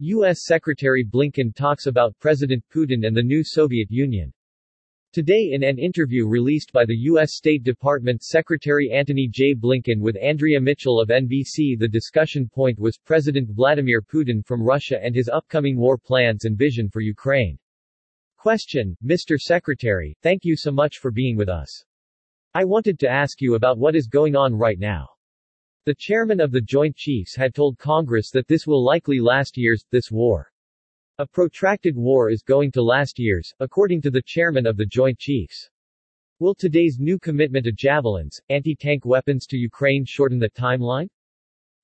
U.S. Secretary Blinken talks about President Putin and the new Soviet Union. Today in an interview released by the U.S. State Department Secretary Antony J. Blinken with Andrea Mitchell of NBC the discussion point was President Vladimir Putin from Russia and his upcoming war plans and vision for Ukraine. Question, Mr. Secretary, thank you so much for being with us. I wanted to ask you about what is going on right now. The chairman of the Joint Chiefs had told Congress that this will likely last years, this war. A protracted war is going to last years, according to the chairman of the Joint Chiefs. Will today's new commitment to javelins, anti-tank weapons to Ukraine shorten the timeline?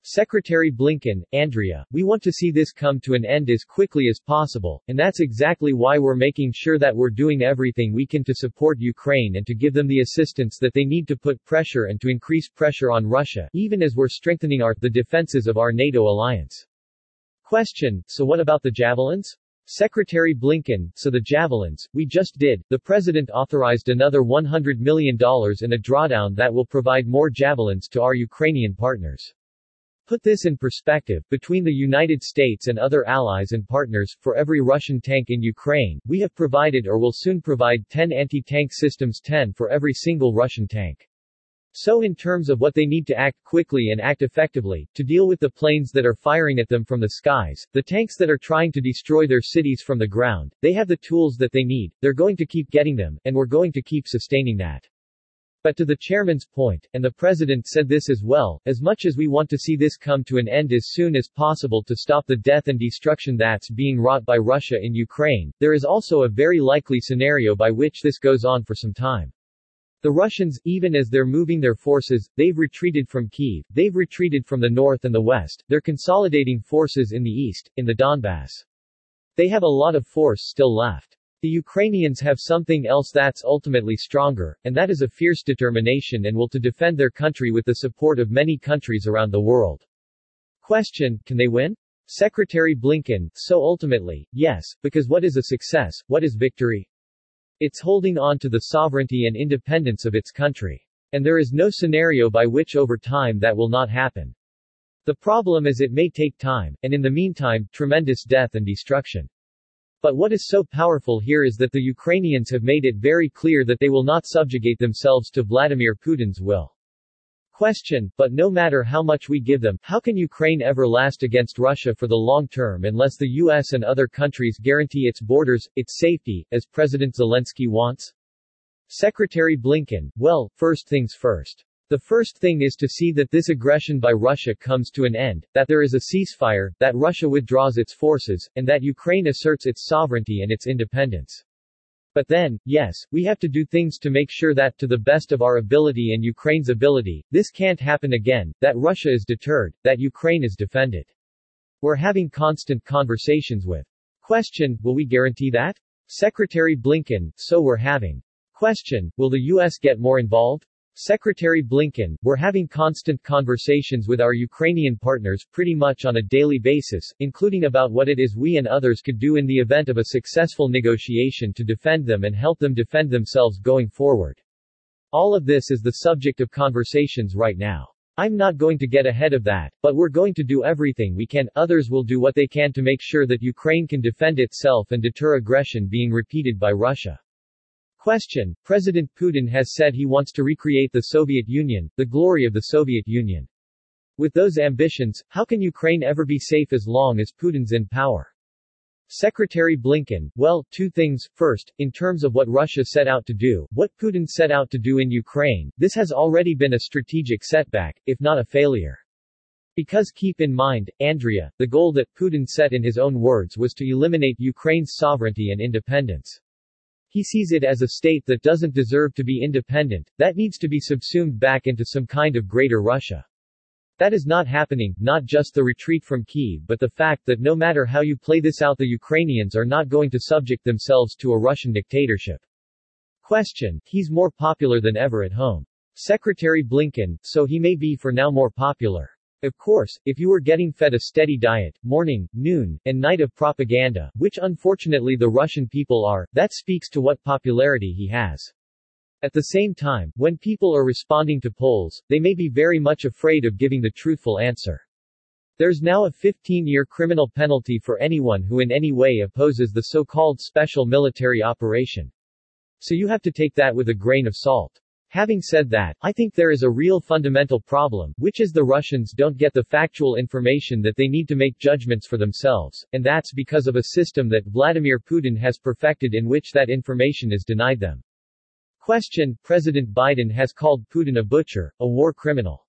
Secretary Blinken, Andrea, we want to see this come to an end as quickly as possible, and that's exactly why we're making sure that we're doing everything we can to support Ukraine and to give them the assistance that they need to put pressure and to increase pressure on Russia, even as we're strengthening our, the defenses of our NATO alliance. Question, so what about the javelins? Secretary Blinken, so the javelins, we just did, the president authorized another $100 million in a drawdown that will provide more javelins to our Ukrainian partners. Put this in perspective, between the United States and other allies and partners, for every Russian tank in Ukraine, we have provided or will soon provide 10 anti-tank systems 10 for every single Russian tank. So in terms of what they need to act quickly and act effectively, to deal with the planes that are firing at them from the skies, the tanks that are trying to destroy their cities from the ground, they have the tools that they need, they're going to keep getting them, and we're going to keep sustaining that. But to the chairman's point, and the president said this as well, as much as we want to see this come to an end as soon as possible to stop the death and destruction that's being wrought by Russia in Ukraine, there is also a very likely scenario by which this goes on for some time. The Russians, even as they're moving their forces, they've retreated from Kiev, they've retreated from the north and the west, they're consolidating forces in the east, in the Donbass. They have a lot of force still left. The Ukrainians have something else that's ultimately stronger, and that is a fierce determination and will to defend their country with the support of many countries around the world. Question, can they win? Secretary Blinken, so ultimately, yes, because what is a success, what is victory? It's holding on to the sovereignty and independence of its country. And there is no scenario by which over time that will not happen. The problem is it may take time, and in the meantime, tremendous death and destruction. But what is so powerful here is that the Ukrainians have made it very clear that they will not subjugate themselves to Vladimir Putin's will. Question, but no matter how much we give them, how can Ukraine ever last against Russia for the long term unless the US and other countries guarantee its borders, its safety, as President Zelensky wants? Secretary Blinken, well, first things first. The first thing is to see that this aggression by Russia comes to an end, that there is a ceasefire, that Russia withdraws its forces, and that Ukraine asserts its sovereignty and its independence. But then, yes, we have to do things to make sure that to the best of our ability and Ukraine's ability, this can't happen again, that Russia is deterred, that Ukraine is defended. We're having constant conversations with. Question, will we guarantee that? Secretary Blinken, so we're having. Question, will the U.S. get more involved? Secretary Blinken, we're having constant conversations with our Ukrainian partners pretty much on a daily basis, including about what it is we and others could do in the event of a successful negotiation to defend them and help them defend themselves going forward. All of this is the subject of conversations right now. I'm not going to get ahead of that, but we're going to do everything we can, others will do what they can to make sure that Ukraine can defend itself and deter aggression being repeated by Russia. Question, President Putin has said he wants to recreate the Soviet Union, the glory of the Soviet Union. With those ambitions, how can Ukraine ever be safe as long as Putin's in power? Secretary Blinken, well, two things. First, in terms of what Russia set out to do, what Putin set out to do in Ukraine, this has already been a strategic setback, if not a failure. Because keep in mind, Andrea, the goal that Putin set in his own words was to eliminate Ukraine's sovereignty and independence. He sees it as a state that doesn't deserve to be independent, that needs to be subsumed back into some kind of greater Russia. That is not happening, not just the retreat from Kiev but the fact that no matter how you play this out the Ukrainians are not going to subject themselves to a Russian dictatorship. Question, he's more popular than ever at home. Secretary Blinken, so he may be for now more popular. Of course, if you were getting fed a steady diet, morning, noon, and night of propaganda, which unfortunately the Russian people are, that speaks to what popularity he has. At the same time, when people are responding to polls, they may be very much afraid of giving the truthful answer. There's now a 15-year criminal penalty for anyone who in any way opposes the so-called special military operation. So you have to take that with a grain of salt. Having said that, I think there is a real fundamental problem, which is the Russians don't get the factual information that they need to make judgments for themselves, and that's because of a system that Vladimir Putin has perfected in which that information is denied them. Question President Biden has called Putin a butcher, a war criminal.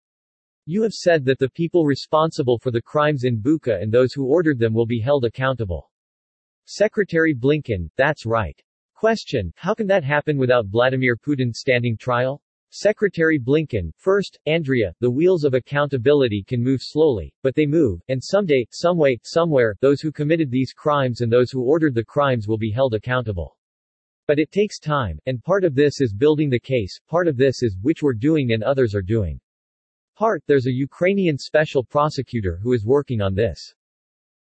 You have said that the people responsible for the crimes in Bucha and those who ordered them will be held accountable. Secretary Blinken, that's right. Question, how can that happen without Vladimir Putin standing trial? Secretary Blinken, first, Andrea, the wheels of accountability can move slowly, but they move, and someday, someway, somewhere, those who committed these crimes and those who ordered the crimes will be held accountable. But it takes time, and part of this is building the case, part of this is, which we're doing and others are doing. Part, there's a Ukrainian special prosecutor who is working on this.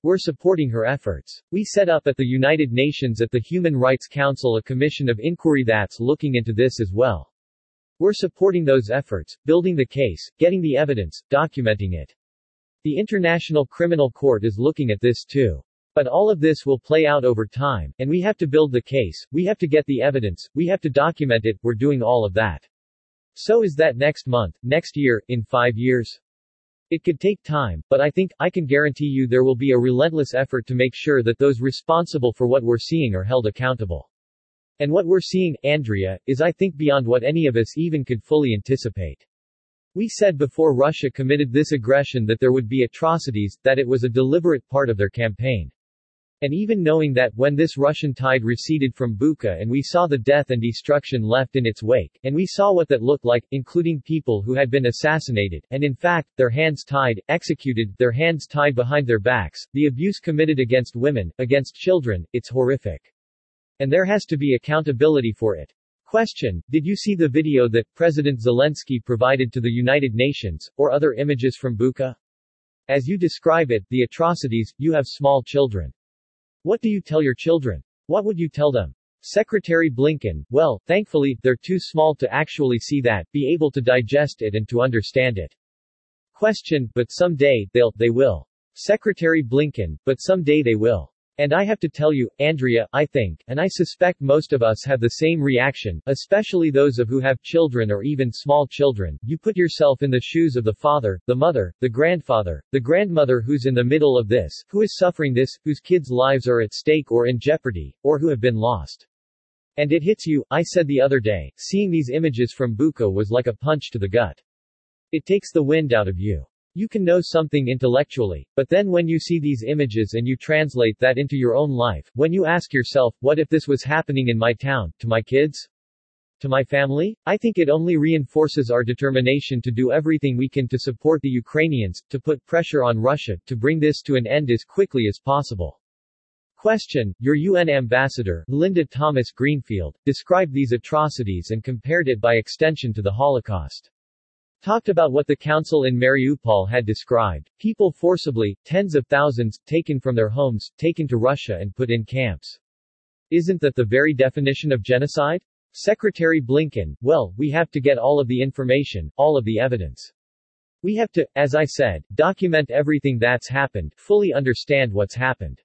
We're supporting her efforts. We set up at the United Nations at the Human Rights Council a commission of inquiry that's looking into this as well. We're supporting those efforts, building the case, getting the evidence, documenting it. The International Criminal Court is looking at this too. But all of this will play out over time, and we have to build the case, we have to get the evidence, we have to document it, we're doing all of that. So is that next month, next year, in five years? It could take time, but I think, I can guarantee you there will be a relentless effort to make sure that those responsible for what we're seeing are held accountable. And what we're seeing, Andrea, is I think beyond what any of us even could fully anticipate. We said before Russia committed this aggression that there would be atrocities, that it was a deliberate part of their campaign. And even knowing that, when this Russian tide receded from Bucha and we saw the death and destruction left in its wake, and we saw what that looked like, including people who had been assassinated, and in fact, their hands tied, executed, their hands tied behind their backs, the abuse committed against women, against children, it's horrific. And there has to be accountability for it. Question, did you see the video that President Zelensky provided to the United Nations, or other images from Bucha? As you describe it, the atrocities, you have small children. What do you tell your children? What would you tell them? Secretary Blinken, well, thankfully, they're too small to actually see that, be able to digest it and to understand it. Question, but someday, they'll, they will. Secretary Blinken, but someday they will. And I have to tell you, Andrea, I think, and I suspect most of us have the same reaction, especially those of who have children or even small children. You put yourself in the shoes of the father, the mother, the grandfather, the grandmother who's in the middle of this, who is suffering this, whose kids' lives are at stake or in jeopardy, or who have been lost. And it hits you, I said the other day, seeing these images from Bucha was like a punch to the gut. It takes the wind out of you. You can know something intellectually, but then when you see these images and you translate that into your own life, when you ask yourself, what if this was happening in my town, to my kids? To my family? I think it only reinforces our determination to do everything we can to support the Ukrainians, to put pressure on Russia, to bring this to an end as quickly as possible. Question, your UN ambassador, Linda Thomas Greenfield, described these atrocities and compared it by extension to the Holocaust. Talked about what the council in Mariupol had described, people forcibly, tens of thousands, taken from their homes, taken to Russia and put in camps. Isn't that the very definition of genocide? Secretary Blinken, well, we have to get all of the information, all of the evidence. We have to, as I said, document everything that's happened, fully understand what's happened.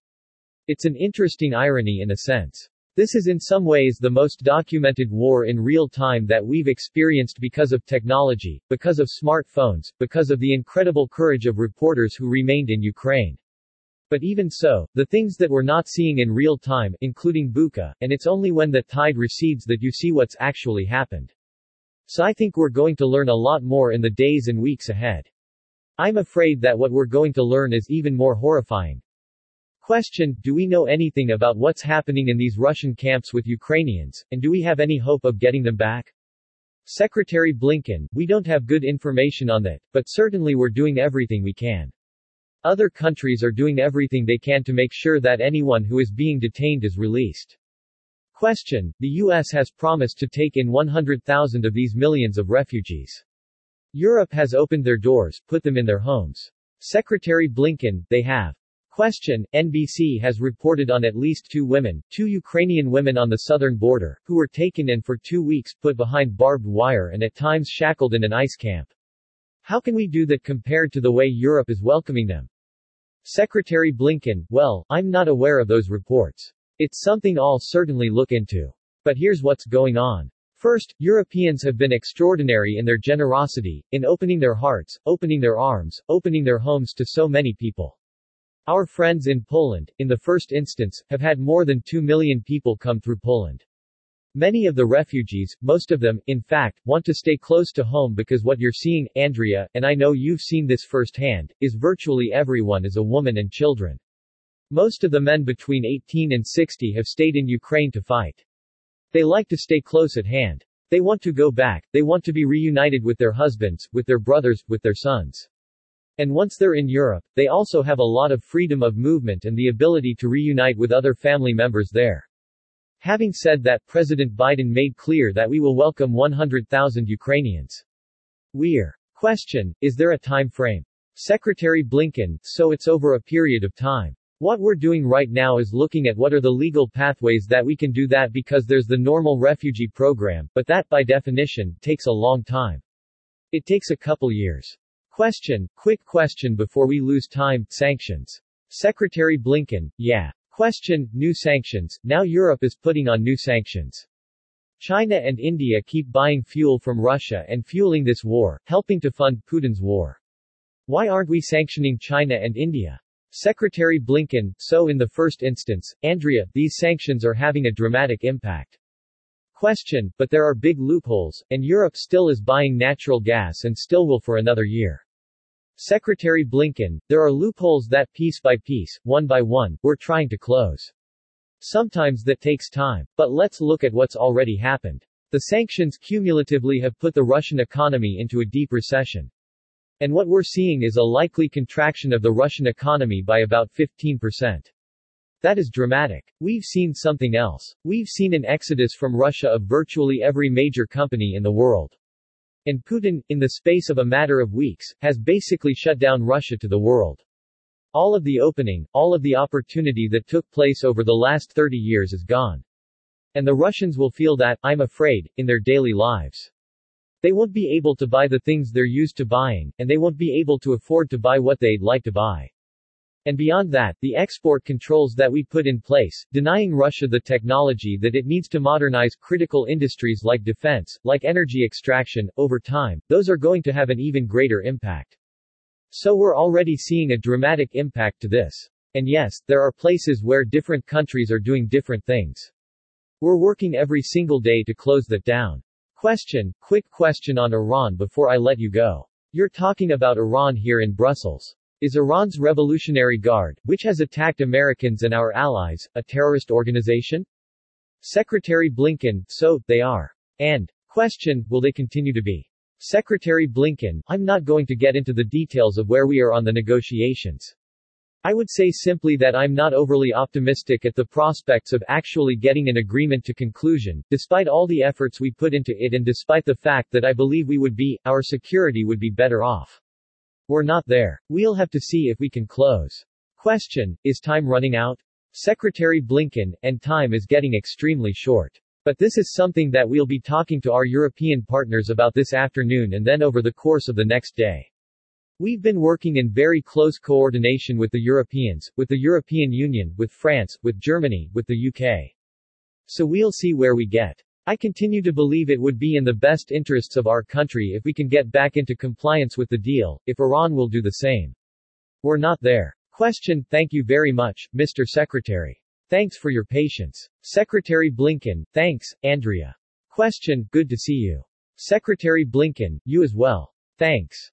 It's an interesting irony in a sense. This is in some ways the most documented war in real time that we've experienced because of technology, because of smartphones, because of the incredible courage of reporters who remained in Ukraine. But even so, the things that we're not seeing in real time, including Bucha, and it's only when the tide recedes that you see what's actually happened. So I think we're going to learn a lot more in the days and weeks ahead. I'm afraid that what we're going to learn is even more horrifying. Question, do we know anything about what's happening in these Russian camps with Ukrainians, and do we have any hope of getting them back? Secretary Blinken, we don't have good information on that, but certainly we're doing everything we can. Other countries are doing everything they can to make sure that anyone who is being detained is released. Question, the U.S. has promised to take in 100,000 of these millions of refugees. Europe has opened their doors, put them in their homes. Secretary Blinken, they have. Question, NBC has reported on at least two women, two Ukrainian women on the southern border, who were taken and for two weeks put behind barbed wire and at times shackled in an ice camp. How can we do that compared to the way Europe is welcoming them? Secretary Blinken, well, I'm not aware of those reports. It's something I'll certainly look into. But here's what's going on. First, Europeans have been extraordinary in their generosity, in opening their hearts, opening their arms, opening their homes to so many people. Our friends in Poland, in the first instance, have had more than 2 million people come through Poland. Many of the refugees, most of them, in fact, want to stay close to home because what you're seeing, Andrea, and I know you've seen this firsthand, is virtually everyone is a woman and children. Most of the men between 18 and 60 have stayed in Ukraine to fight. They like to stay close at hand. They want to go back, they want to be reunited with their husbands, with their brothers, with their sons. And once they're in Europe, they also have a lot of freedom of movement and the ability to reunite with other family members there. Having said that, President Biden made clear that we will welcome 100,000 Ukrainians. We're. Question, is there a time frame? Secretary Blinken, so it's over a period of time. What we're doing right now is looking at what are the legal pathways that we can do that because there's the normal refugee program, but that, by definition, takes a long time. It takes a couple years. Question, quick question before we lose time, sanctions. Secretary Blinken, yeah. Question, new sanctions, now Europe is putting on new sanctions. China and India keep buying fuel from Russia and fueling this war, helping to fund Putin's war. Why aren't we sanctioning China and India? Secretary Blinken, so in the first instance, Andrea, these sanctions are having a dramatic impact. Question, but there are big loopholes, and Europe still is buying natural gas and still will for another year. Secretary Blinken, there are loopholes that piece by piece, one by one, we're trying to close. Sometimes that takes time, but let's look at what's already happened. The sanctions cumulatively have put the Russian economy into a deep recession. And what we're seeing is a likely contraction of the Russian economy by about 15%. That is dramatic. We've seen something else. We've seen an exodus from Russia of virtually every major company in the world. And Putin, in the space of a matter of weeks, has basically shut down Russia to the world. All of the opening, all of the opportunity that took place over the last 30 years is gone. And the Russians will feel that, I'm afraid, in their daily lives. They won't be able to buy the things they're used to buying, and they won't be able to afford to buy what they'd like to buy. And beyond that, the export controls that we put in place, denying Russia the technology that it needs to modernize critical industries like defense, like energy extraction, over time, those are going to have an even greater impact. So we're already seeing a dramatic impact to this. And yes, there are places where different countries are doing different things. We're working every single day to close that down. Question, quick question on Iran before I let you go. You're talking about Iran here in Brussels. Is Iran's Revolutionary Guard, which has attacked Americans and our allies, a terrorist organization? Secretary Blinken, so, they are. And, question, will they continue to be? Secretary Blinken, I'm not going to get into the details of where we are on the negotiations. I would say simply that I'm not overly optimistic at the prospects of actually getting an agreement to conclusion, despite all the efforts we put into it and despite the fact that I believe we would be, our security would be better off. We're not there. We'll have to see if we can close. Question, is time running out? Secretary Blinken, and time is getting extremely short. But this is something that we'll be talking to our European partners about this afternoon and then over the course of the next day. We've been working in very close coordination with the Europeans, with the European Union, with France, with Germany, with the UK. So we'll see where we get. I continue to believe it would be in the best interests of our country if we can get back into compliance with the deal, if Iran will do the same. We're not there. Question Thank you very much, Mr. Secretary. Thanks for your patience. Secretary Blinken, thanks, Andrea. Question Good to see you. Secretary Blinken, you as well. Thanks.